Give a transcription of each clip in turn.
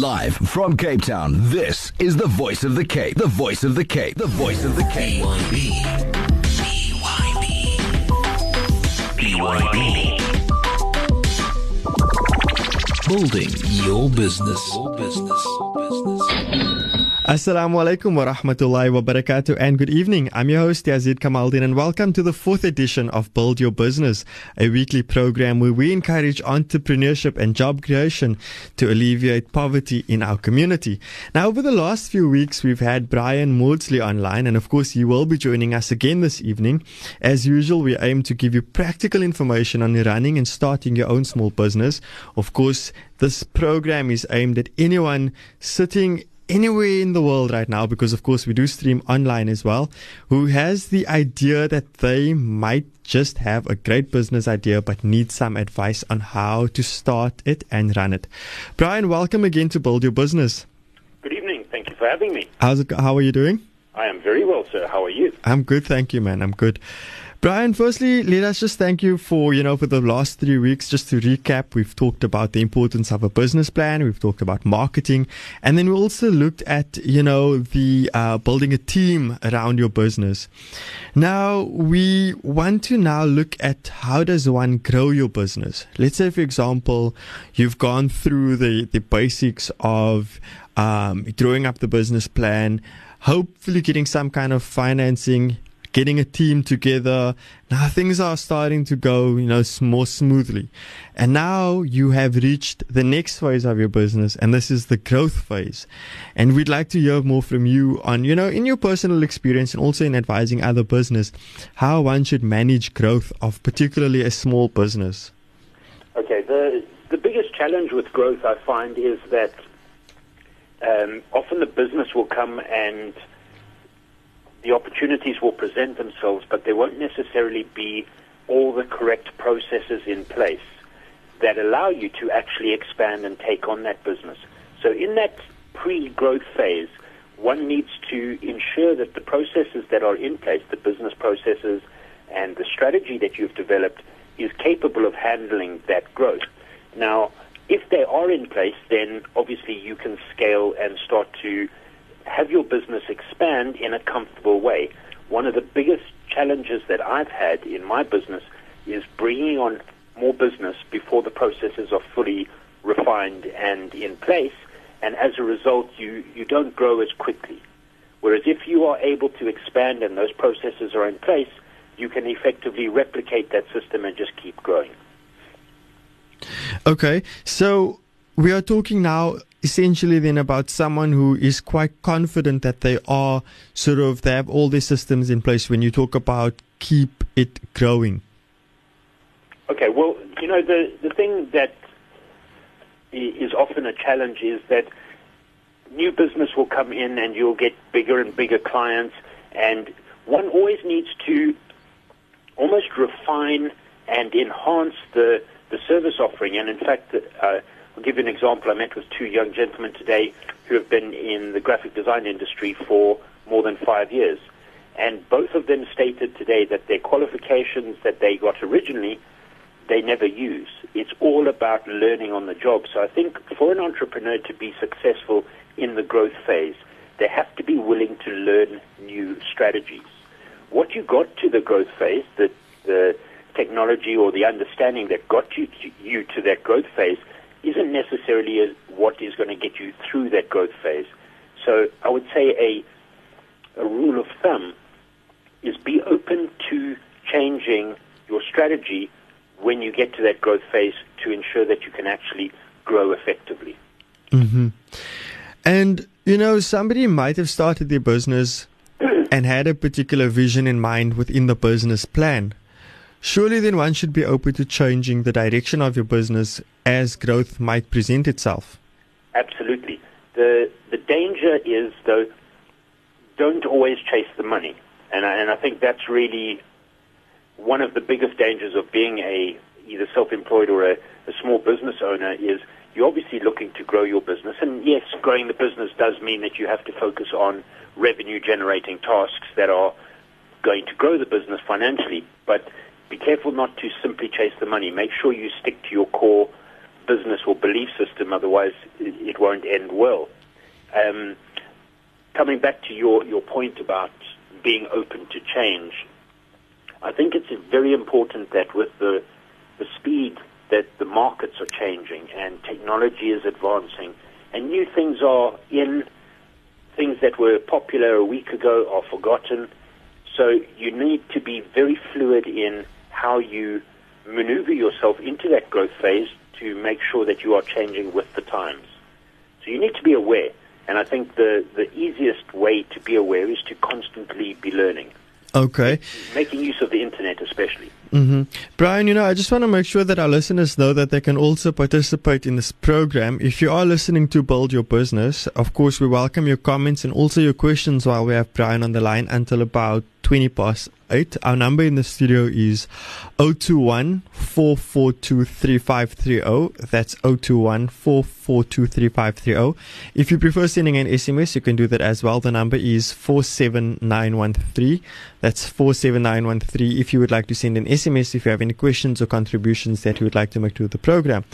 Live from Cape Town, this is the voice of the Cape. The voice of the Cape. The voice of the Cape. BYB. BYB. BYB. Building your business. Your business. Assalamu alaikum wa rahmatullahi wa barakatuh and good evening. I'm your host Yazid Kamaldin and welcome to the fourth edition of Build Your Business, a weekly program where we encourage entrepreneurship and job creation to alleviate poverty in our community. Now, over the last few weeks, we've had Brian Maudsley online and of course he will be joining us again this evening. As usual, we aim to give you practical information on running and starting your own small business. Of course, this program is aimed at anyone sitting anywhere in the world right now, because of course we do stream online as well, who has the idea that they might just have a great business idea but need some advice on how to start it and run it. Brian, welcome again to Build Your Business. Good evening. Thank you for having me. How's it, how are you doing? I am very well, sir. How are you? I'm good, thank you, man. I'm good. Brian, firstly, let us just thank you for, you know, for the last three weeks. Just to recap, we've talked about the importance of a business plan. We've talked about marketing. And then we also looked at, you know, the, uh, building a team around your business. Now, we want to now look at how does one grow your business? Let's say, for example, you've gone through the, the basics of, um, drawing up the business plan, hopefully getting some kind of financing, getting a team together. Now things are starting to go, you know, more smoothly. And now you have reached the next phase of your business and this is the growth phase. And we'd like to hear more from you on, you know, in your personal experience and also in advising other business, how one should manage growth of particularly a small business. Okay. The, the biggest challenge with growth I find is that um, often the business will come and the opportunities will present themselves, but there won't necessarily be all the correct processes in place that allow you to actually expand and take on that business. So in that pre-growth phase, one needs to ensure that the processes that are in place, the business processes and the strategy that you've developed is capable of handling that growth. Now, if they are in place, then obviously you can scale and start to have your business expand in a comfortable way. One of the biggest challenges that I've had in my business is bringing on more business before the processes are fully refined and in place, and as a result, you, you don't grow as quickly. Whereas if you are able to expand and those processes are in place, you can effectively replicate that system and just keep growing. Okay, so we are talking now essentially then about someone who is quite confident that they are sort of they have all their systems in place when you talk about keep it growing. Okay well you know the the thing that is often a challenge is that new business will come in and you'll get bigger and bigger clients and one always needs to almost refine and enhance the the service offering. And in fact uh, I'll give you an example. I met with two young gentlemen today who have been in the graphic design industry for more than five years. And both of them stated today that their qualifications that they got originally, they never use. It's all about learning on the job. So I think for an entrepreneur to be successful in the growth phase, they have to be willing to learn new strategies. What you got to the growth phase, the, the technology or the understanding that got you to, you to that growth phase, isn't necessarily what is going to get you through that growth phase. So I would say a, a rule of thumb is be open to changing your strategy when you get to that growth phase to ensure that you can actually grow effectively. Mm-hmm. And, you know, somebody might have started their business and had a particular vision in mind within the business plan. Surely then one should be open to changing the direction of your business as growth might present itself. Absolutely. The the danger is though don't always chase the money. And I, and I think that's really one of the biggest dangers of being a either self-employed or a, a small business owner is you're obviously looking to grow your business. And yes, growing the business does mean that you have to focus on revenue generating tasks that are going to grow the business financially. But be careful not to simply chase the money. Make sure you stick to your core business or belief system. Otherwise, it, won't end well. Um, coming back to your, your point about being open to change, I think it's very important that with the, the speed that the markets are changing and technology is advancing and new things are in, things that were popular a week ago are forgotten. So you need to be very fluid in how you maneuver yourself into that growth phase to make sure that you are changing with the times. So you need to be aware. And I think the, the easiest way to be aware is to constantly be learning. Okay. Making use of the internet, especially. Mm-hmm. Brian, you know, I just want to make sure that our listeners know that they can also participate in this program. If you are listening to Build Your Business, of course, we welcome your comments and also your questions while we have Brian on the line until about 20 past 8. Our number in the studio is 021 442 3530. That's 021 442 3530. If you prefer sending an SMS, you can do that as well. The number is 47913. That's 47913 if you would like to send an SMS if you have any questions or contributions that you would like to make to the program.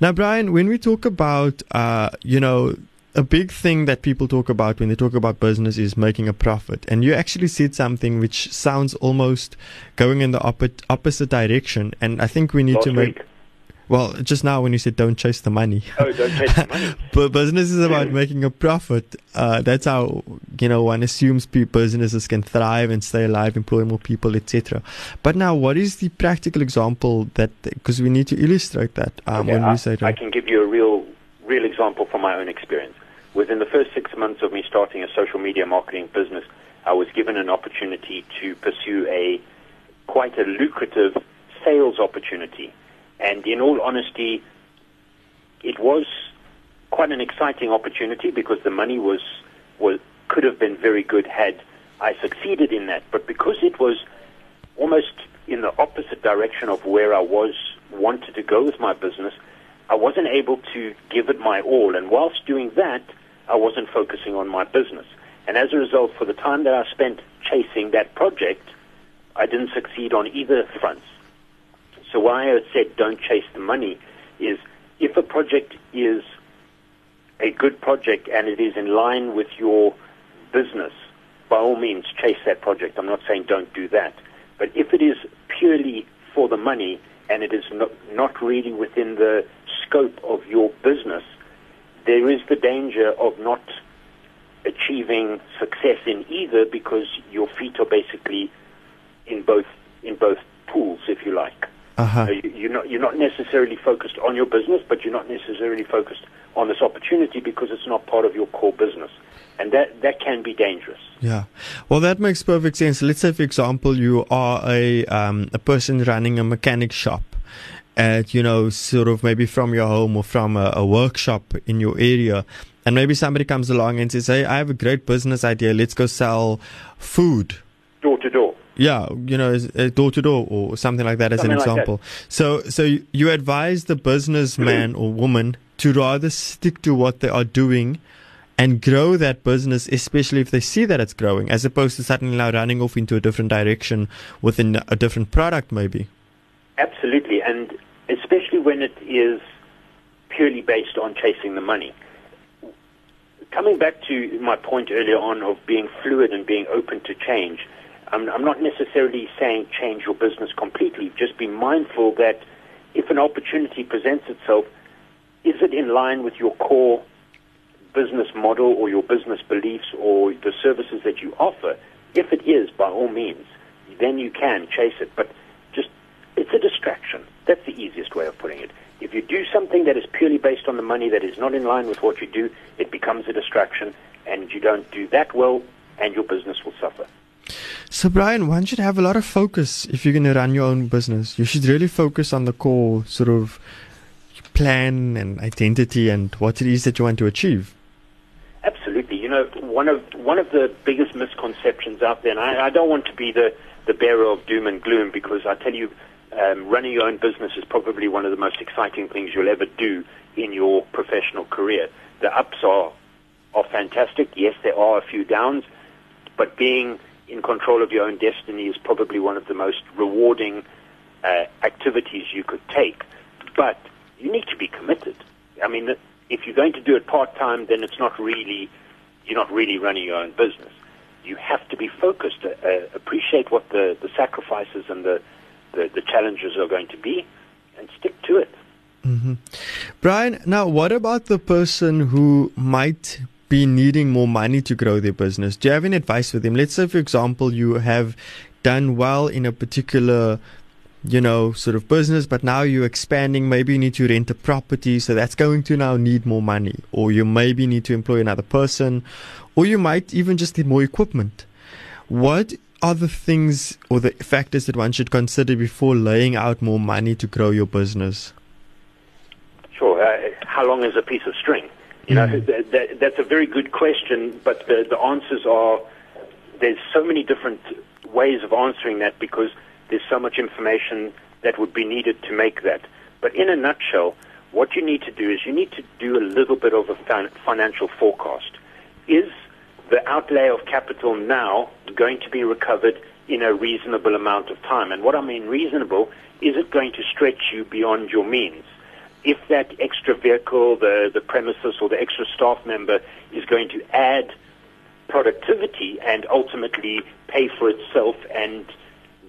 Now, Brian, when we talk about, uh, you know, a big thing that people talk about when they talk about business is making a profit. And you actually said something which sounds almost going in the opposite, opposite direction. And I think we need Last to make. week. Well, just now when you said don't chase the money. Oh, don't chase the money. but business is about making a profit. Uh, that's how you know one assumes businesses can thrive and stay alive, employ more people, etc. But now, what is the practical example that? Because we need to illustrate that um, Okay, when I, we say I can give you a real, real example from my own experience. Within the first six months of me starting a social media marketing business, I was given an opportunity to pursue a quite a lucrative sales opportunity. And in all honesty, it was quite an exciting opportunity because the money was, was could have been very good had I succeeded in that. But because it was almost in the opposite direction of where I was wanted to go with my business, I wasn't able to give it my all. And whilst doing that, I wasn't focusing on my business. And as a result, for the time that I spent chasing that project, I didn't succeed on either fronts. So why I said don't chase the money is if a project is a good project and it is in line with your business, by all means chase that project. I'm not saying don't do that. But if it is purely for the money and it is not, not really within the scope of your business, there is the danger of not achieving success in either because your feet are basically in both in both pools, if you like. Uh-huh. So you, you're not you're not necessarily focused on your business, but you're not necessarily focused on this opportunity because it's not part of your core business, and that that can be dangerous. Yeah. Well, that makes perfect sense. Let's say, for example, you are a um, a person running a mechanic shop. At you know, sort of maybe from your home or from a, a workshop in your area, and maybe somebody comes along and says, "Hey, I have a great business idea. Let's go sell food." Door to door. Yeah, you know, uh, door to door or something like that as Something an like example. So, so you- you advise the businessman or woman to rather stick to what they are doing and grow that business, especially if they see that it's growing, as opposed to suddenly now running off into a different direction within a different product, maybe. Absolutely, and especially when it is purely based on chasing the money. Coming back to my point earlier on of being fluid and being open to change, I'm, I'm not necessarily saying change your business completely. Just be mindful that if an opportunity presents itself, is it in line with your core business model or your business beliefs or the services that you offer? If it is, by all means, then you can chase it. But just it's a distraction. That's the easiest way of putting it. If you do something that is purely based on the money that is not in line with what you do, it becomes a distraction, and you don't do that well, and your business will suffer. So, Brian, one should have a lot of focus if you're going to run your own business. You should really focus on the core sort of plan and identity and what it is that you want to achieve. Absolutely. You know, one of one of the biggest misconceptions out there, and I, I don't want to be the, the bearer of doom and gloom because I tell you, um, running your own business is probably one of the most exciting things you'll ever do in your professional career. The ups are are fantastic. Yes, there are a few downs, but being in control of your own destiny is probably one of the most rewarding uh, activities you could take. But you need to be committed. I mean, if you're going to do it part time, then it's not really you're not really running your own business. You have to be focused, uh, appreciate what the, the sacrifices and the, the, the challenges are going to be, and stick to it. Mm-hmm. Brian, now what about the person who might be needing more money to grow their business? Do you have any advice for them? Let's say, for example, you have done well in a particular you know, sort of business, but now you're expanding. Maybe you need to rent a property, so that's going to now need more money, or you maybe need to employ another person, or you might even just need more equipment. What are the things or the factors that one should consider before laying out more money to grow your business? Sure. Uh, how long is a piece of string? You know, mm. that, that, that's a very good question, but the, the answers are there's so many different ways of answering that because there's so much information that would be needed to make that. But in a nutshell, what you need to do is you need to do a little bit of a financial forecast. Is the outlay of capital now going to be recovered in a reasonable amount of time? And what I mean reasonable, is it going to stretch you beyond your means? If that extra vehicle, the, the premises, or the extra staff member is going to add productivity and ultimately pay for itself and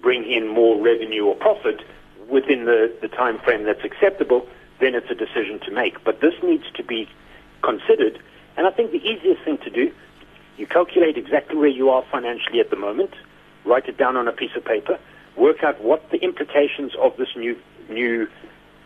bring in more revenue or profit within the, the time frame that's acceptable, then it's a decision to make. But this needs to be considered. And I think the easiest thing to do, you calculate exactly where you are financially at the moment, write it down on a piece of paper, work out what the implications of this new new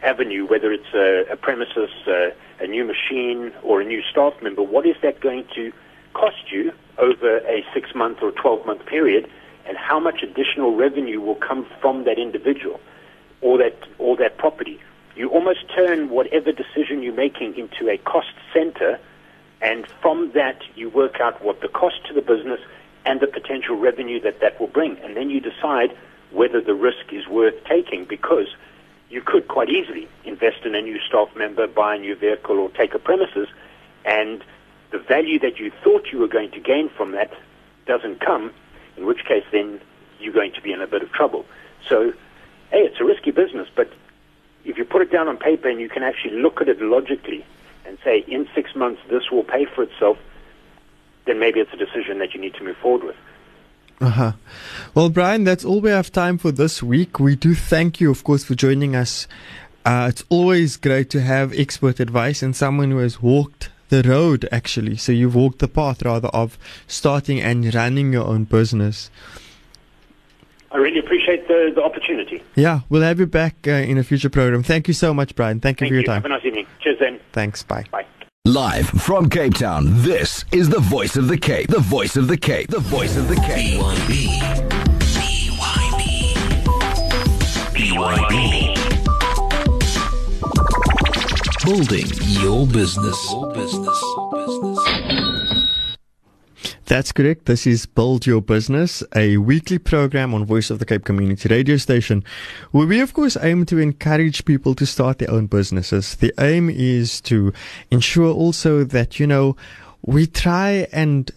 avenue, whether it's a, a premises, a, a new machine, or a new staff member, what is that going to cost you over a six month or 12 month period, and how much additional revenue will come from that individual or that, or that property. You almost turn whatever decision you're making into a cost center, and from that you work out what the cost to the business and the potential revenue that that will bring. And then you decide whether the risk is worth taking because you could quite easily invest in a new staff member, buy a new vehicle, or take a premises, and the value that you thought you were going to gain from that doesn't come, in which case then you're going to be in a bit of trouble. So, hey, it's a risky business, but if you put it down on paper and you can actually look at it logically and say, in six months this will pay for itself, then maybe it's a decision that you need to move forward with. Uh-huh. Well, Brian, that's all we have time for this week. We do thank you, of course, for joining us. Uh, it's always great to have expert advice and someone who has walked the road actually. So you've walked the path rather of starting and running your own business. I really appreciate the, the opportunity. Yeah, we'll have you back uh, in a future program. Thank you so much, Brian. Thank you Thank for your you. time. Have a nice evening. Cheers then. Thanks. Bye. Bye. Live from Cape Town, this is the voice of the Cape. The voice of the Cape. The voice of the Cape. BYB. BYB. BYB. Building your business. Your business. That's correct. This is Build Your Business, a weekly program on Voice of the Cape Community Radio Station, where we, of course, aim to encourage people to start their own businesses. The aim is to ensure also that, you know, we try and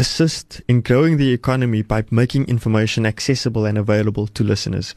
assist in growing the economy by making information accessible and available to listeners.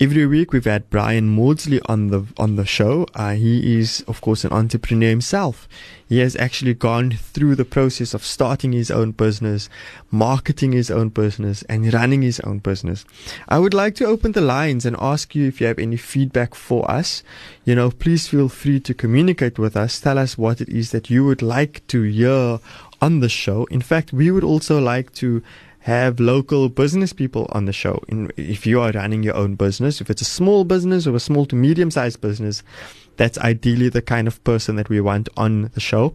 Every week we've had Brian Maudsley on the on the show. Uh, he is, of course, an entrepreneur himself. He has actually gone through the process of starting his own business, marketing his own business, and running his own business. I would like to open the lines and ask you if you have any feedback for us. You know, please feel free to communicate with us. Tell us what it is that you would like to hear on the show. In fact, we would also like to have local business people on the show. In, if you are running your own business, if it's a small business or a small to medium sized business, that's ideally the kind of person that we want on the show.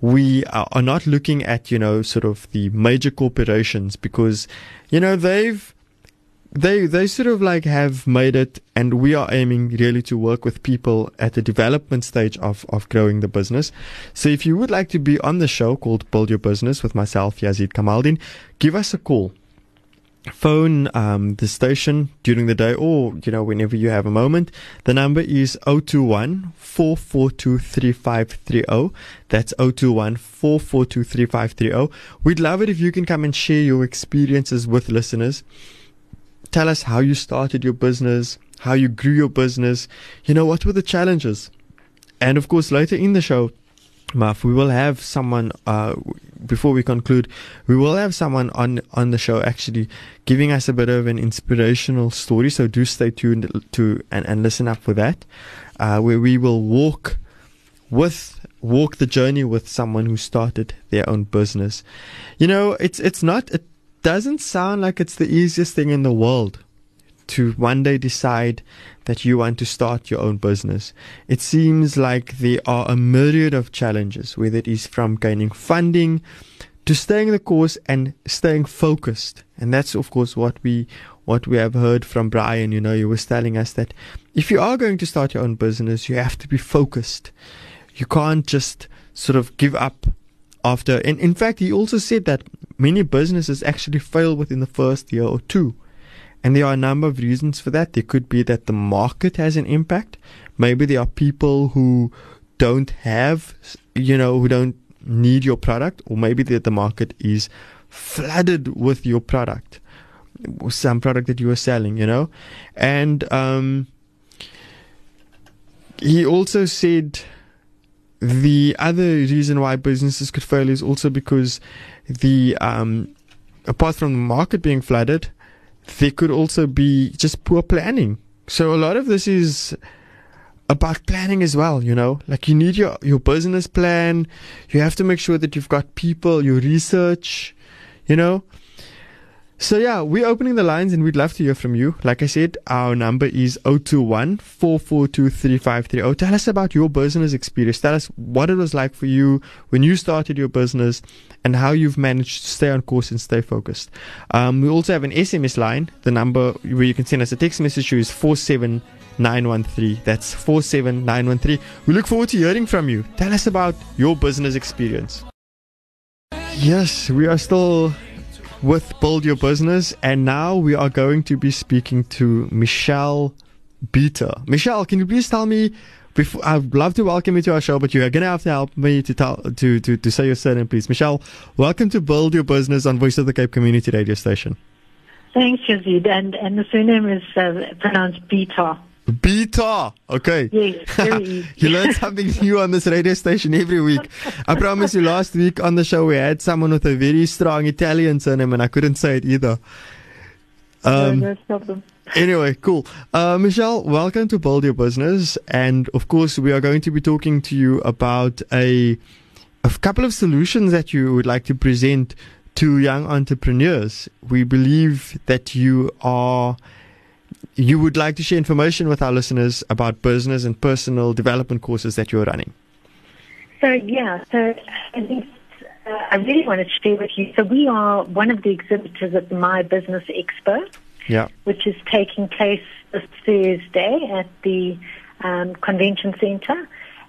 We are not looking at, you know, sort of the major corporations because, you know, they've, they they sort of like have made it and we are aiming really to work with people at the development stage of of growing the business. So if you would like to be on the show called build your business with myself yazid kamaldin give us a call. Phone um, the station during the day or you know whenever you have a moment. The number is 021 442 3530 that's 021 442 3530 we'd love it if you can come and share your experiences with listeners Tell us how you started your business, how you grew your business. You know, what were the challenges? and of course, later in the show, Muff, we will have someone, uh, before we conclude, we will have someone on, on the show actually giving us a bit of an inspirational story. So do stay tuned to and, and listen up for that, uh, where we will walk with, walk the journey with someone who started their own business. You know, it's, it's not, it doesn't sound like it's the easiest thing in the world to one day decide that you want to start your own business. It seems like there are a myriad of challenges, whether it is from gaining funding to staying the course and staying focused. And that's of course what we what we have heard from Brian. You know, he was telling us that if you are going to start your own business, you have to be focused. You can't just sort of give up after and in fact he also said that many businesses actually fail within the first year or two and there are a number of reasons for that. There could be that the market has an impact. Maybe there are people who don't have, you know, who don't need your product, or maybe that the market is flooded with your product, some product that you are selling, you know. And um, he also said the other reason why businesses could fail is also because the um, apart from the market being flooded, there could also be just poor planning. So a lot of this is about planning as well, you know, like you need your, your business plan. You have to make sure that you've got people, your research, you know, so yeah, we're opening the lines and we'd love to hear from you. Like I said, our number is 021 442 Tell us about your business experience. Tell us what it was like for you when you started your business and how you've managed to stay on course and stay focused. Um, we also have an SMS line. The number where you can send us a text message to is 47913. That's 47913. We look forward to hearing from you. Tell us about your business experience. Yes, we are still with Build Your Business. And now we are going to be speaking to Michelle Beater. Michelle, can you please tell me? Before, I'd love to welcome you to our show, but you're going to have to help me to tell to, to, to say your surname, please. Michelle, welcome to Build Your Business on Voice of the Cape Community Radio Station. Thanks, Yazid. And, and the surname is uh, pronounced Beater. Beta. Okay. Yes, you learn something new on this radio station every week. I promise you, last week on the show, we had someone with a very strong Italian surname, and I couldn't say it either. Um, no, no. Anyway, cool. Uh, Michelle, welcome to Build Your Business. And of course, we are going to be talking to you about a, a couple of solutions that you would like to present to young entrepreneurs. We believe that you are you would like to share information with our listeners about business and personal development courses that you're running. So, yeah, so I think uh, I really wanted to share with you. So, we are one of the exhibitors at the My Business Expo, yeah. which is taking place this Thursday at the um, Convention Centre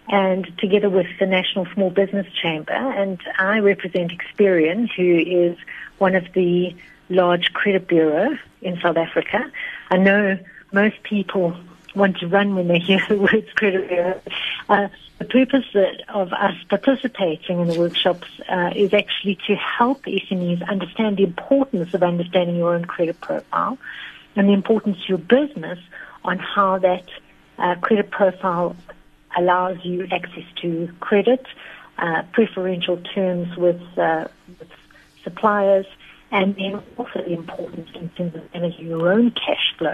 and together with the National Small Business Chamber. And I represent Experian, who is one of the large credit bureau in South Africa. I know most people want to run when they hear the words credit bureau. Uh, the purpose of us participating in the workshops uh, is actually to help SMEs understand the importance of understanding your own credit profile and the importance to your business on how that uh, credit profile allows you access to credit, uh, preferential terms with, uh, with suppliers, and then also the importance in terms of managing your own cash flow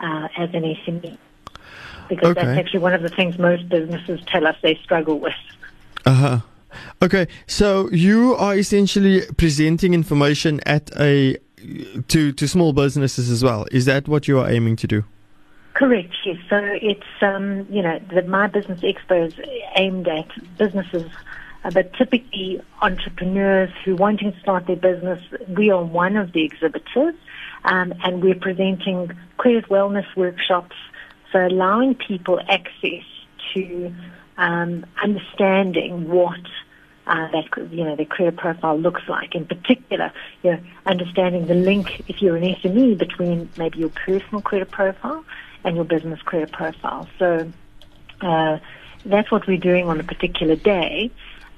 uh, as an SME. Because okay. that's actually one of the things most businesses tell us they struggle with. Uh huh. Okay, so you are essentially presenting information at a to to small businesses as well. Is that what you are aiming to do? Correct. Yes. So it's um, you know the My Business Expo is aimed at businesses uh, but typically entrepreneurs who wanting to start their business, we are one of the exhibitors, um, and we're presenting credit wellness workshops, so allowing people access to um, understanding what uh, that you know their credit profile looks like. In particular, you know, understanding the link if you're an SME between maybe your personal credit profile and your business credit profile. So uh, that's what we're doing on a particular day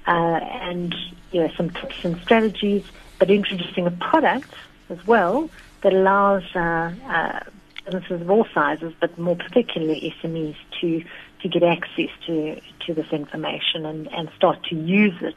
uh, and you know some tips and strategies, but introducing a product as well that allows uh, uh, businesses of all sizes, but more particularly SMEs, to to get access to, to this information and, and start to use it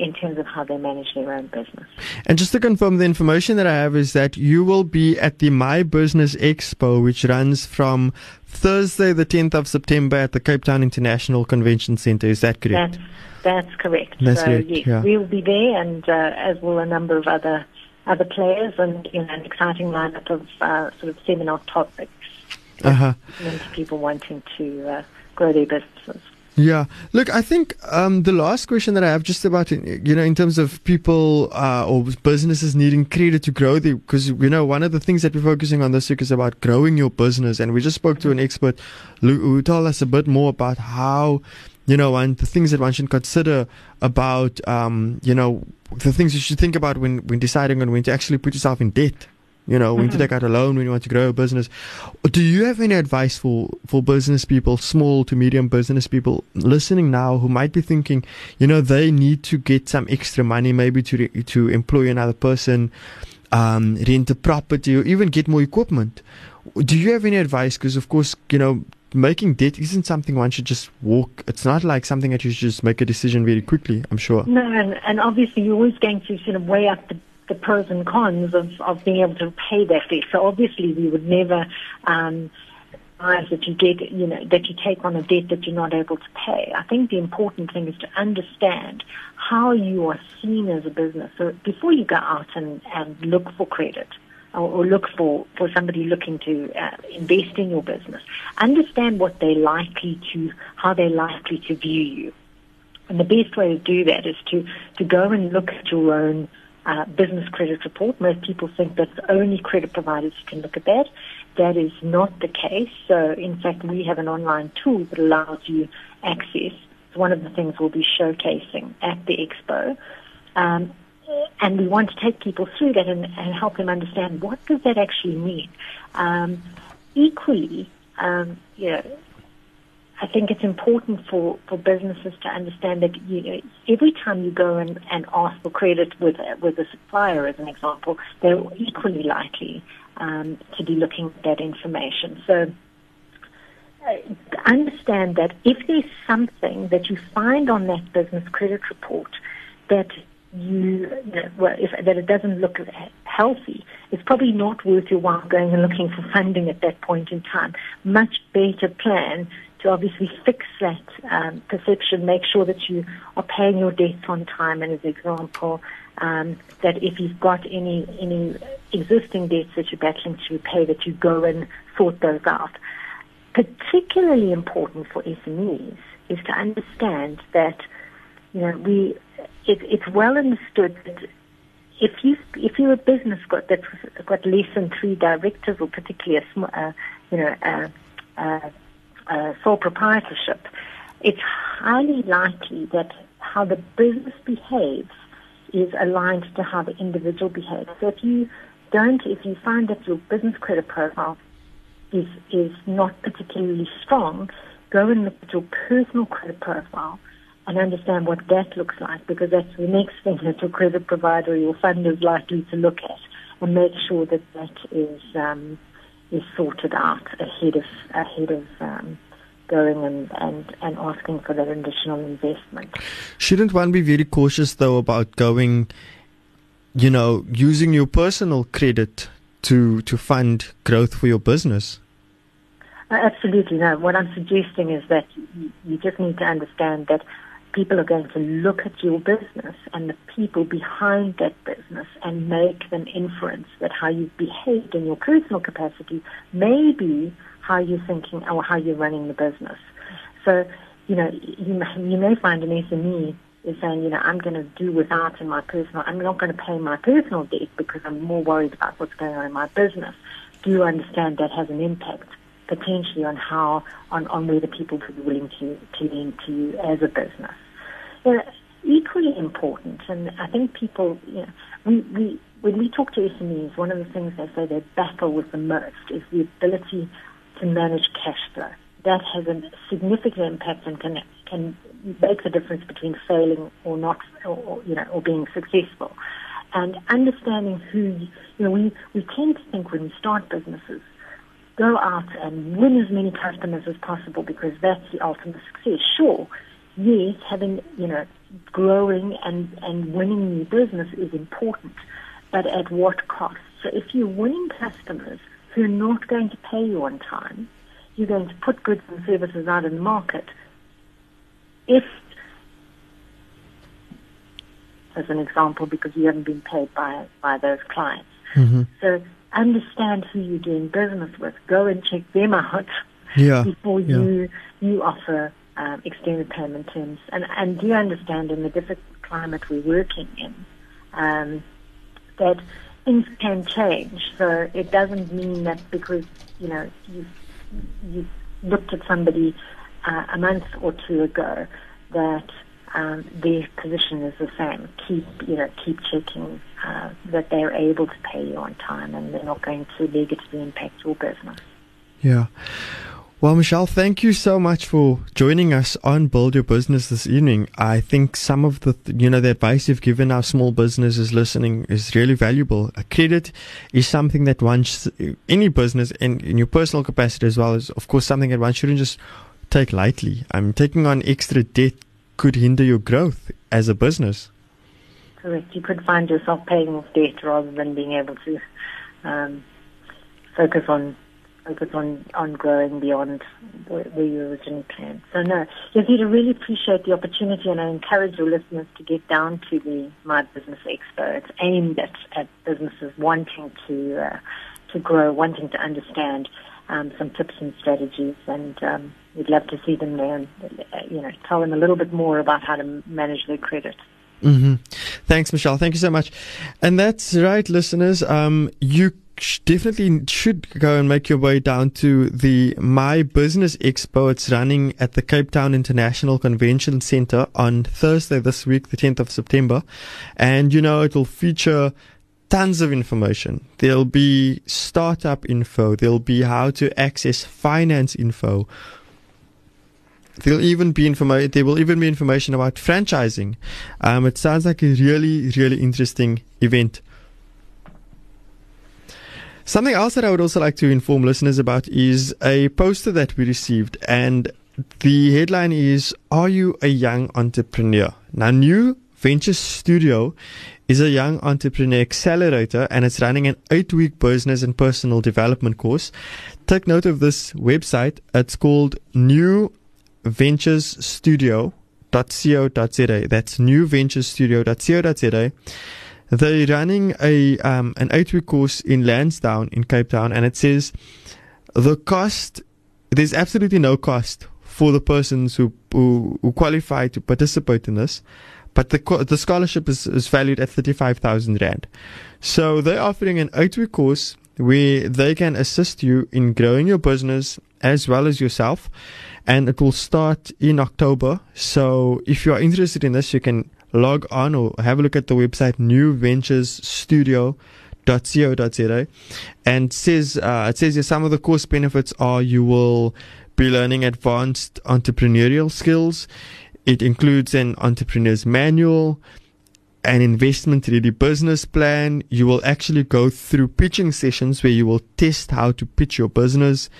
in terms of how they manage their own business. And just to confirm, the information that I have is that you will be at the My Business Expo, which runs from Thursday, the 10th of September at the Cape Town International Convention Center. Is that correct? That's, that's correct. That's so, correct, yes, yeah. we'll be there, and uh, as will a number of other other players, and you know, an exciting lineup of uh, sort of seminar topics. Uh-huh. People wanting to uh, grow their businesses. Yeah. Look, I think um, the last question that I have just about, you know, in terms of people uh, or businesses needing credit to grow, because, you know, one of the things that we're focusing on this week is about growing your business. And we just spoke to an expert who told us a bit more about how, you know, and the things that one should consider about, um, you know, the things you should think about when, when deciding on when to actually put yourself in debt. You know, when to take out a loan when you want to grow a business. Do you have any advice for, for business people, small to medium business people listening now who might be thinking, you know, they need to get some extra money, maybe to re- to employ another person, um, rent a property, or even get more equipment? Do you have any advice? Because of course, you know, making debt isn't something one should just walk. It's not like something that you should just make a decision very quickly. I'm sure. No, and, and obviously you're always going to sort of weigh up the, the pros and cons of, of being able to pay that debt. So obviously we would never um, advise that you get, you know, that you take on a debt that you're not able to pay. I think the important thing is to understand how you are seen as a business. So before you go out and, and look for credit, or, or look for, for somebody looking to uh, invest in your business. Understand what they're likely to, how they're likely to view you. And the best way to do that is to, to go and look at your own uh, business credit report. Most people think that only credit providers can look at that. That is not the case. So, in fact, we have an online tool that allows you access. It's one of the things we'll be showcasing at the expo. Um, and we want to take people through that and, and help them understand what does that actually mean. Um, equally, um, you know, I think it's important for, for businesses to understand that you know every time you go and, and ask for credit with a, with a supplier, as an example, they're equally likely um, to be looking at that information. So uh, understand that if there's something that you find on that business credit report that you, well, if that it doesn't look healthy, it's probably not worth your while going and looking for funding at that point in time. Much better plan to obviously fix that um, perception, make sure that you are paying your debts on time, and as an example, um, that if you've got any any existing debts that you're battling to repay, that you go and sort those out. Particularly important for SMEs is to understand that you know we it, it's well understood that if you if you're a business got that's got less than three directors or particularly a small, uh, you know a, a, a sole proprietorship, it's highly likely that how the business behaves is aligned to how the individual behaves. So if you don't, if you find that your business credit profile is is not particularly strong, go and look at your personal credit profile and understand what that looks like because that's the next thing that your credit provider or your fund is likely to look at and make sure that that is um, is sorted out ahead of ahead of um, going and, and, and asking for that additional investment. Shouldn't one be very cautious though about going, you know, using your personal credit to to fund growth for your business? Uh, absolutely no. What I'm suggesting is that you, you just need to understand that people are going to look at your business and the people behind that business and make an inference that how you've behaved in your personal capacity may be how you're thinking or how you're running the business. So, you know, you, you may find an SME is saying, you know, I'm going to do without in my personal, I'm not going to pay my personal debt because I'm more worried about what's going on in my business. Do you understand that has an impact potentially on how, on, on whether people will be willing to, to lend to you as a business? You know, equally important, and I think people, you know, we, we, when we talk to SMEs, one of the things they say they battle with the most is the ability to manage cash flow. That has a significant impact and can can make the difference between failing or not, or, you know, or being successful. And understanding who, you know, we we tend to think when we start businesses go out and win as many customers as possible because that's the ultimate success. Sure, yes, having, you know, growing and, and winning new business is important, but at what cost? So if you're winning customers who are not going to pay you on time, you're going to put goods and services out in the market. If, as an example, because you haven't been paid by, by those clients. Mm-hmm. So understand who you're doing business with. Go and check them out Yeah. before yeah. you you offer um, extended payment terms. And and do you understand in the difficult climate we're working in um, that things can change. So it doesn't mean that because you know you you looked at somebody uh, a month or two ago that um, their position is the same. Keep you know keep checking uh, that they're able to pay you on time and they're not going to negatively impact your business. Yeah. Well, Michelle, thank you so much for joining us on Build Your Business this evening. I think some of the, you know, the advice you've given our small businesses listening is really valuable. A credit is something that one, any business in, in your personal capacity as well is, of course, something that one shouldn't just take lightly. I mean, taking on extra debt could hinder your growth as a business. Correct. You could find yourself paying off debt rather than being able to um, focus on focus on, on growing beyond where, you originally planned. So no, Yazid, I really appreciate the opportunity and I encourage your listeners to get down to the My Business Expo. It's aimed at, at businesses wanting to uh, to grow, wanting to understand um, some tips and strategies and um, we'd love to see them there and uh, you know tell them a little bit more about how to manage their credit. Mm-hmm. Thanks, Michelle. Thank you so much. And that's right, listeners. Um, you definitely should go and make your way down to the My Business Expo. It's running at the Cape Town International Convention Center on Thursday this week, the 10th of September. And, you know, it will feature tons of information. There'll be startup info. There'll be how to access finance info. There'll even be information. There will even be information about franchising. Um, it sounds like a really, really interesting event. Something else that I would also like to inform listeners about is a poster that we received, and the headline is "Are you a young entrepreneur?" Now, New Ventures Studio is a young entrepreneur accelerator, and it's running an eight-week business and personal development course. Take note of this website. It's called New venturesstudio.co.za. That's newventuresstudio.co.za. They're running a um, an eight week course in Lansdowne in Cape Town, and it says the cost. There's absolutely no cost for the persons who who, who qualify to participate in this, but the the scholarship is, is valued at thirty five thousand rand. So they're offering an eight week course where they can assist you in growing your business as well as yourself and it will start in October. So if you are interested in this, you can log on or have a look at the website newventuresstudio.co.za and says uh, it says here some of the course benefits are you will be learning advanced entrepreneurial skills. It includes an entrepreneur's manual, an investment ready business plan. You will actually go through pitching sessions where you will test how to pitch your business.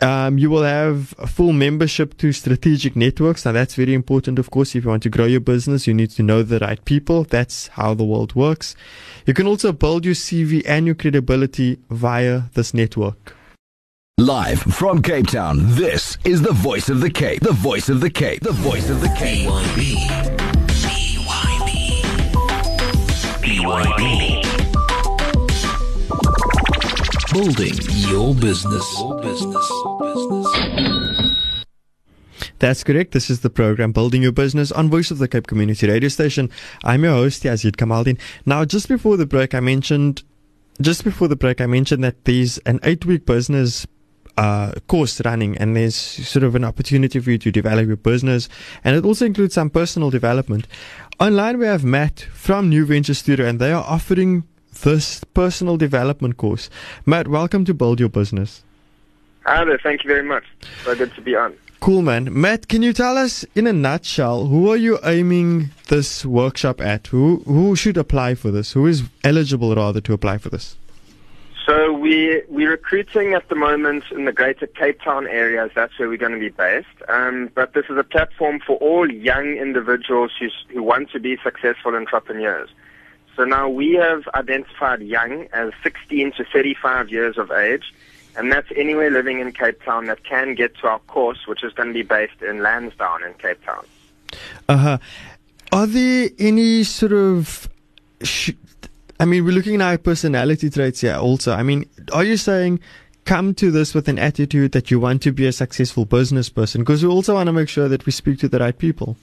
Um, you will have a full membership to strategic networks. Now that's very important, of course. If you want to grow your business, you need to know the right people. That's how the world works. You can also build your CV and your credibility via this network. Live from Cape Town, this is the voice of the Cape. The voice of the Cape. The voice of the Cape. Building your business. Your business. Business. That's correct. This is the program Building Your Business on Voice of the Cape Community Radio Station. I'm your host, Yazid Kamaldin. Now, just before the break, I mentioned, just before the break, I mentioned that there's an eight week business uh, course running and there's sort of an opportunity for you to develop your business and it also includes some personal development. Online we have Matt from New Venture Studio and they are offering this personal development course. Matt, welcome to Build Your Business. Hi there, thank you very much. So good to be on. Cool, man. Matt, can you tell us in a nutshell who are you aiming this workshop at? Who who should apply for this? Who is eligible rather to apply for this? So we we're recruiting at the moment in the Greater Cape Town areas. That's where we're going to be based. Um, but this is a platform for all young individuals who who want to be successful entrepreneurs. So now we have identified young as 16 to 35 years of age, and that's anywhere living in Cape Town that can get to our course, which is going to be based in Lansdowne in Cape Town. Uh huh. Are there any sort of sh- I mean, we're looking at personality traits here also. I mean, are you saying come to this with an attitude that you want to be a successful business person? Because we also want to make sure that we speak to the right people.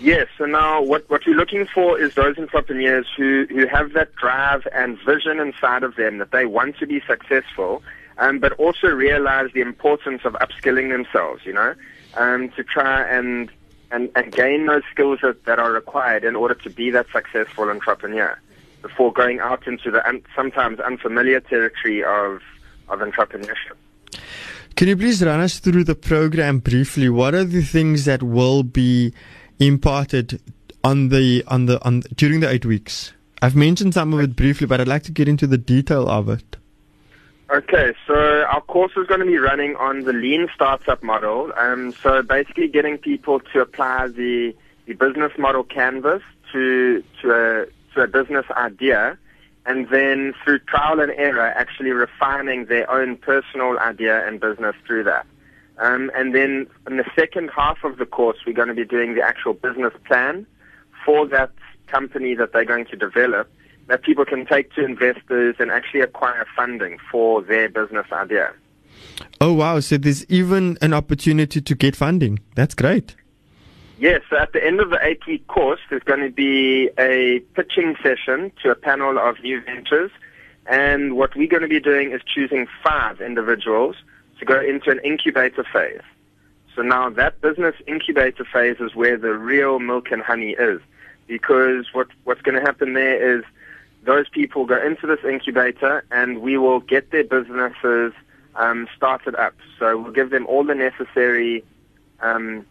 Yes, so now what, what we're looking for is those entrepreneurs who, who have that drive and vision inside of them that they want to be successful, um, but also realize the importance of upskilling themselves, you know, um, to try and, and, and gain those skills that, that are required in order to be that successful entrepreneur before going out into the un- sometimes unfamiliar territory of, of entrepreneurship. Can you please run us through the program briefly? What are the things that will be imparted on the on the on during the eight weeks? I've mentioned some of it briefly, but I'd like to get into the detail of it. Okay, so our course is going to be running on the lean startup model. Um, so basically, getting people to apply the the business model canvas to to a to a business idea, and then through trial and error, actually refining their own personal idea and business through that. Um, and then in the second half of the course, we're going to be doing the actual business plan for that company that they're going to develop that people can take to investors and actually acquire funding for their business idea. Oh, wow. So there's even an opportunity to get funding. That's great. Yes, so at the end of the eight week course, there's going to be a pitching session to a panel of new ventures. And what we're going to be doing is choosing five individuals to go into an incubator phase. So now that business incubator phase is where the real milk and honey is. Because what, what's going to happen there is those people go into this incubator and we will get their businesses um, started up. So we'll give them all the necessary um,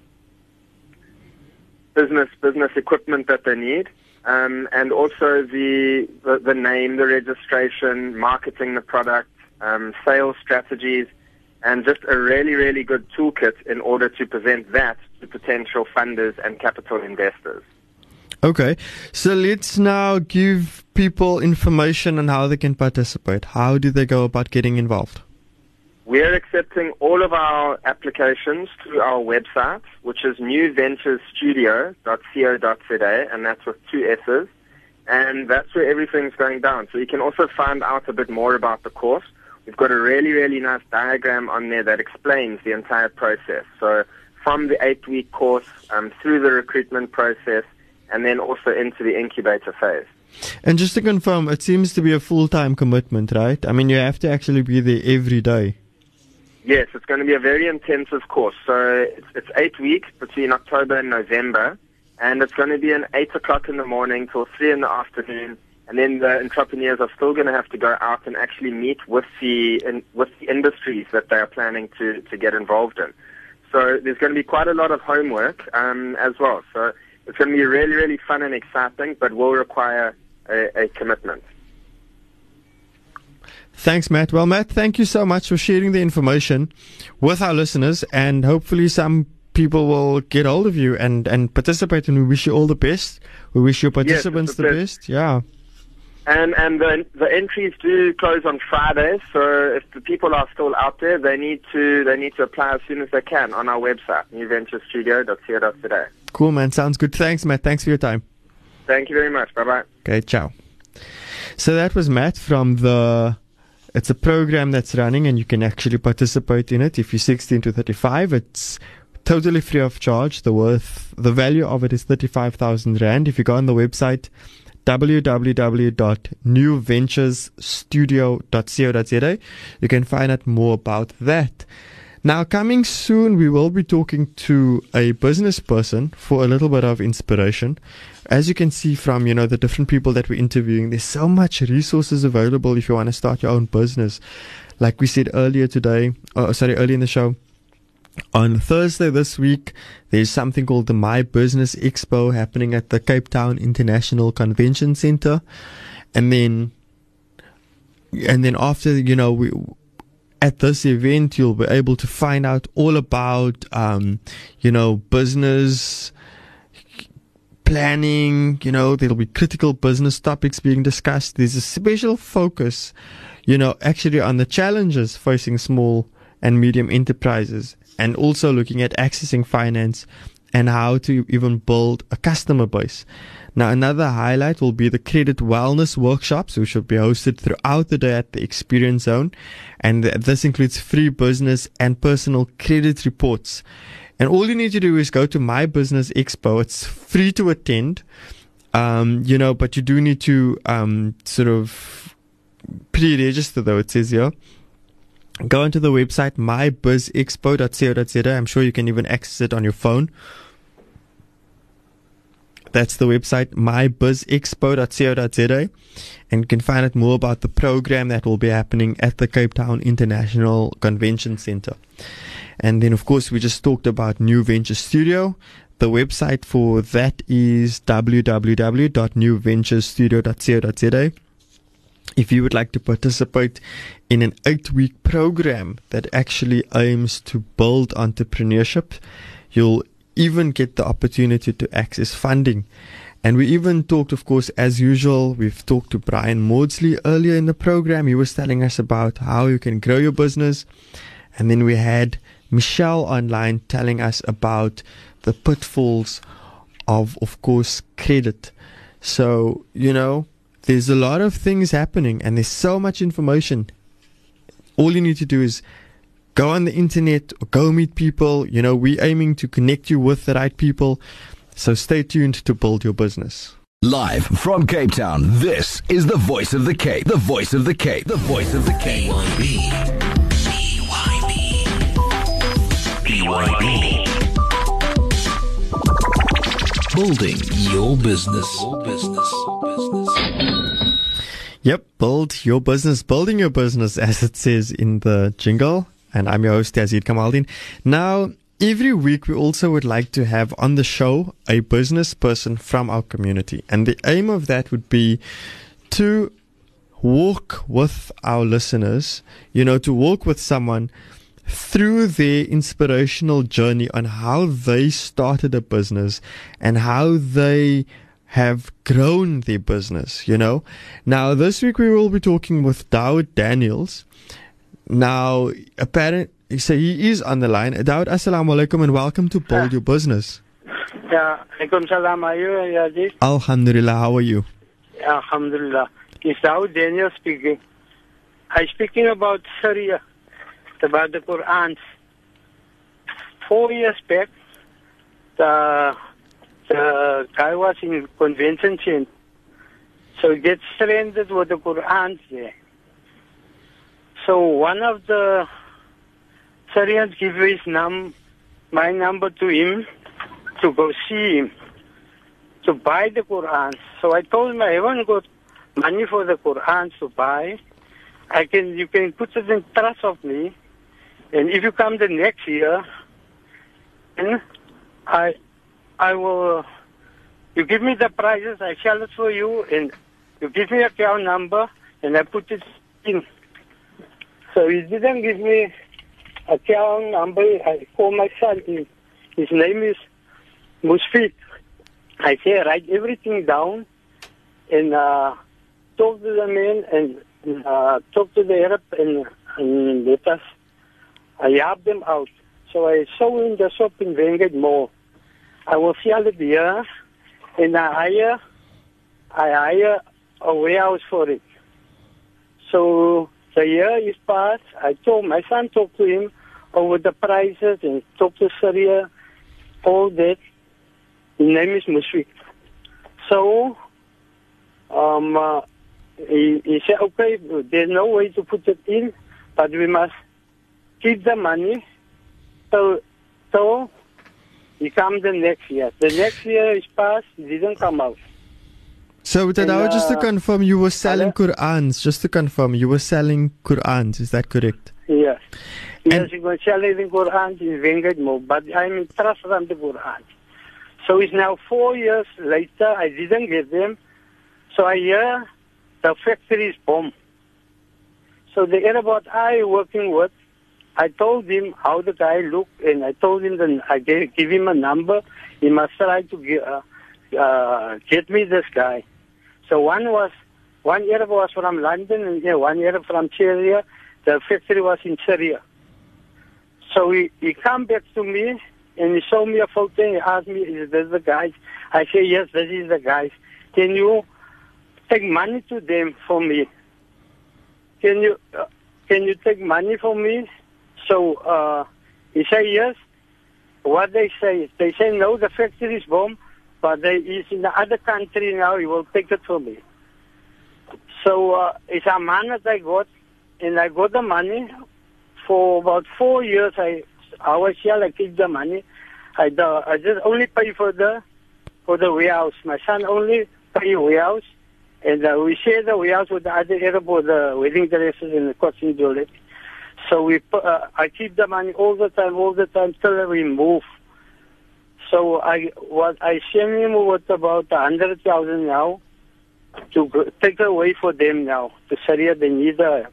business business equipment that they need, um, and also the, the, the name, the registration, marketing the product, um, sales strategies, and just a really really good toolkit in order to present that to potential funders and capital investors. Okay, so let's now give people information on how they can participate. How do they go about getting involved? We're accepting all of our applications through our website, which is newventuresstudio.co.za, and that's with two S's. And that's where everything's going down. So you can also find out a bit more about the course. We've got a really, really nice diagram on there that explains the entire process. So from the eight-week course um, through the recruitment process, and then also into the incubator phase. And just to confirm, it seems to be a full-time commitment, right? I mean, you have to actually be there every day. Yes, it's going to be a very intensive course. So it's, it's eight weeks between October and November, and it's going to be an eight o'clock in the morning till three in the afternoon. And then the entrepreneurs are still going to have to go out and actually meet with the in, with the industries that they are planning to to get involved in. So there's going to be quite a lot of homework um, as well. So it's going to be really really fun and exciting, but will require a, a commitment. Thanks, Matt. Well, Matt, thank you so much for sharing the information with our listeners, and hopefully, some people will get hold of you and, and participate. And we wish you all the best. We wish your participants yes, the best. Yeah. And and the the entries do close on Friday, so if the people are still out there, they need to they need to apply as soon as they can on our website, newventurestudio.co.za. Cool, man. Sounds good. Thanks, Matt. Thanks for your time. Thank you very much. Bye bye. Okay, ciao. So that was Matt from the it's a program that's running and you can actually participate in it if you're 16 to 35. It's totally free of charge. The worth, the value of it is 35,000 Rand. If you go on the website, www.newventuresstudio.co.za, you can find out more about that. Now, coming soon, we will be talking to a business person for a little bit of inspiration. As you can see from, you know, the different people that we're interviewing, there's so much resources available if you want to start your own business. Like we said earlier today, uh, sorry, earlier in the show, on Thursday this week, there's something called the My Business Expo happening at the Cape Town International Convention Center. And then and then after you know we at this event you'll be able to find out all about um, you know business planning you know there'll be critical business topics being discussed there's a special focus you know actually on the challenges facing small and medium enterprises and also looking at accessing finance and how to even build a customer base now, another highlight will be the credit wellness workshops, which will be hosted throughout the day at the Experience Zone. And this includes free business and personal credit reports. And all you need to do is go to My Business Expo. It's free to attend. Um, you know, but you do need to, um, sort of pre-register though, it says here. Go onto the website mybizexpo.co.za. I'm sure you can even access it on your phone that's the website mybizexpo.co.za and you can find out more about the program that will be happening at the Cape Town International Convention Center. And then of course we just talked about New Venture Studio. The website for that is www.newventurestudio.co.za. If you would like to participate in an eight week program that actually aims to build entrepreneurship, you'll even get the opportunity to access funding. And we even talked, of course, as usual, we've talked to Brian Maudsley earlier in the program. He was telling us about how you can grow your business. And then we had Michelle online telling us about the pitfalls of, of course, credit. So, you know, there's a lot of things happening and there's so much information. All you need to do is go on the internet or go meet people. You know, we're aiming to connect you with the right people. So stay tuned to build your business. Live from Cape Town, this is the voice of the Cape. The voice of the Cape. The voice of the Cape. BYB. Building. Your business. Yep, build your business, building your business, as it says in the jingle and I'm your host, Yazid Kamaldin. Now, every week we also would like to have on the show a business person from our community. And the aim of that would be to walk with our listeners, you know, to walk with someone through their inspirational journey on how they started a business and how they have grown their business, you know. Now, this week we will be talking with Dawood Daniels. Now, apparent, so he is on the line. Dawood, assalamu alaikum and welcome to Build Your Business. Yeah, alaikum salam. Are you, uh, Yazid? Alhamdulillah, how are you? Alhamdulillah. It's Dawood Daniels speaking. I'm speaking about Syria, about the Quran. Four years back, the, the guy was in convention center. So he gets stranded with the Quran there. So one of the Syrians gave his num my number to him to go see him to buy the Quran. So I told him I haven't got money for the Quran to buy. I can you can put it in trust of me, and if you come the next year, and I I will you give me the prices, I sell it for you, and you give me a account number, and I put it in. So he didn't give me a account number. I call my son. His, his name is Musfit. I say write everything down and uh, talk to the man and uh, talk to the Arab and, and let us I help them out. So I saw in the shop in Vangate Mall. I will sell it here and I hire I hire a warehouse for it. So the year is passed. I told my son talked to him over the prices and talked to Syria, all that. His name is Mushrik. So um, uh, he, he said, okay, there's no way to put it in, but we must keep the money. So, so he comes the next year. The next year is passed, he didn't come out. So, Tadawa, And, just to uh, confirm, you were selling hello? Qur'ans. Just to confirm, you were selling Qur'ans. Is that correct? Yes. Yes, And- you can sell it in Quran in Vangate Mall, but I'm in trust on the Qurans. So it's now four years later, I didn't get them. So I hear the factory is bombed. So the what I working with, I told him how the guy looked, and I told him that I gave, give him a number. He must try to get, uh, uh, get me this guy. So one was one Arab was from London, and yeah, one Arab from Syria. The factory was in Syria. So he, he come back to me and he showed me a photo and he asked me, is this the guys? I say, yes, this is the guys. Can you take money to them for me? Can you, uh, can you take money for me? So, uh, he say, yes. What they say, is they say, no, the factory is bomb, but they is in the other country now, he will take it for me. So, uh, it's a man that I got, and I got the money. For about four years, I, I was here, I keep the money. I, the, I just only pay for the, for the warehouse. My son only pay warehouse. And uh, we share the warehouse with the other or the wedding dresses and the costume jewelry. So we, uh, I keep the money all the time, all the time till we move. So I what I send him was about a hundred thousand now to go, take away for them now to Syria. They need a.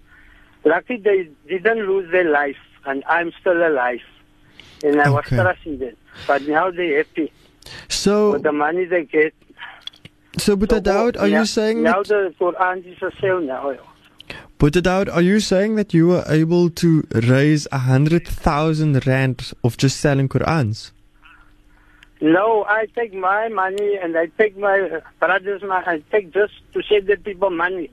Lucky they didn't lose their life, and I'm still alive, and I was Okay. trusting them. But now they happy So, with the money they get. so Boeta Daud, are now, you saying now the Quran is a sale now? Buddha out. are you saying that you were able to raise a hundred thousand rand of just selling Qurans? No, I take my money and I take my brothers' money. I take just to save the people money.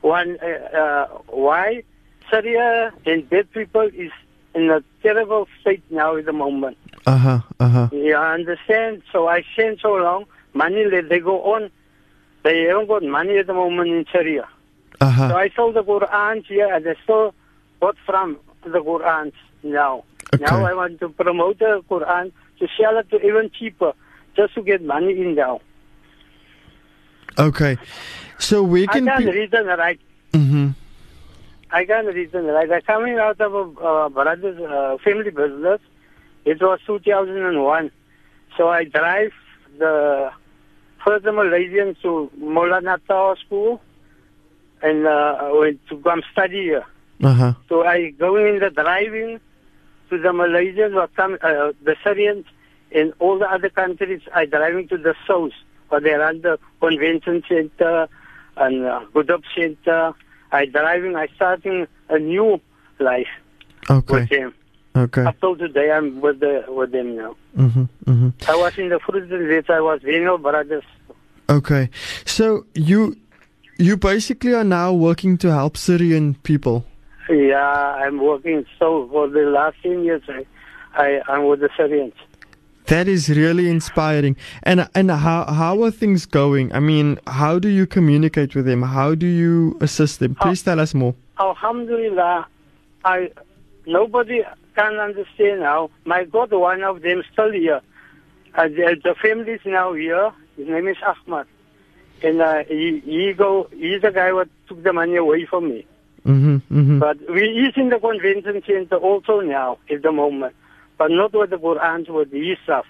One, uh, uh, why? Syria and dead people is in a terrible state now at the moment. Uh huh. Uh huh. You understand? So I send so long money let they go on. They haven't got money at the moment in Syria. Uh So. I sold the Quran here and I still got from the Quran now. Okay. Now I want to promote the Quran to sell it to even cheaper just to get money in now. Okay. So we can. I can. can't Pe- and write. mm-hmm. I can't read and write. I'm coming out of a uh, brother's uh, family business. It was 2001. So I drive the first Malaysian to Molana Tower School and uh, I went to come study here. Uh huh. So I going in the driving to the Malaysians or come, uh, the Syrians and all the other countries. I driving to the south where they run the convention center and uh, Gudop center. I driving. I starting a new life Okay. with them. Okay. Up till today, I'm with the with them now. Mm-hmm. Mm-hmm. I was in the fruits and. I was Vino brothers. Okay. So you you basically are now working to help Syrian people. Yeah, I'm working. So for the last ten years, I, I I'm with the Syrians. That is really inspiring. And and how how are things going? I mean, how do you communicate with them? How do you assist them? Please tell us more. Alhamdulillah, I nobody can understand now. My God, one of them still here. Uh, the, the family is now here. His name is Ahmad, and uh, he he go. He's the guy what took the money away from me. Mm-hmm. Mm-hmm. But we is in the convention center also now at the moment, but not with the Quran, with his stuff.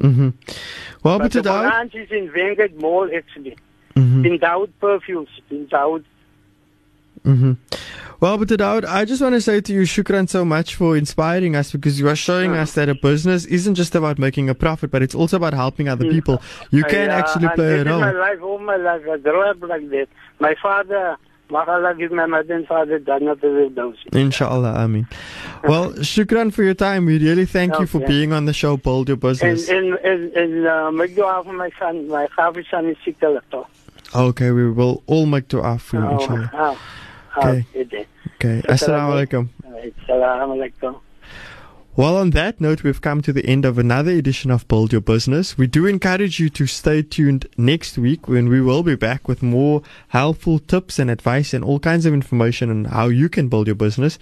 Mm-hmm. Well, But the Quran is in Vangate Mall actually. mm-hmm. In Dawood Perfumes, in Dawood. Mm-hmm. Well, but Daud, I just want to say to you, shukran so much for inspiring us because you are showing us that a business isn't just about making a profit, but it's also about helping other people. You can I, uh, actually play a is my life, all my life. I grew up like that. My father, may give my mother and father Jannat al-Firdaus. Inshallah, I mean. Well, shukran for your time. We really thank you for being on the show, Build Your Business. and, and, and uh, make dua for my son. My Hafiz son is sick a lot. Okay, we will all make dua for you, Oh, inshallah. oh, Okay. Ah, okay. Okay, assalamu alaikum. Assalamu alaikum. Well, on that note, we've come to the end of another edition of Build Your Business. We do encourage you to stay tuned next week when we will be back with more helpful tips and advice and all kinds of information on how you can build your business.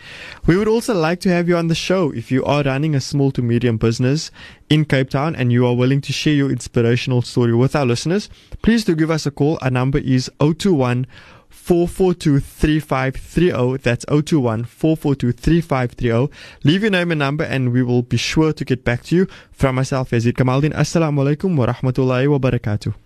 We would also like to have you on the show if you are running a small to medium business in Cape Town and you are willing to share your inspirational story with our listeners. Please do give us a call. Our number is 021 442 3530. That's 021 442 3530. Leave your name and number and we will be sure to get back to you. From myself, Yazid Kamaldin. Assalamu alaikum wa rahmatullahi wa barakatuh.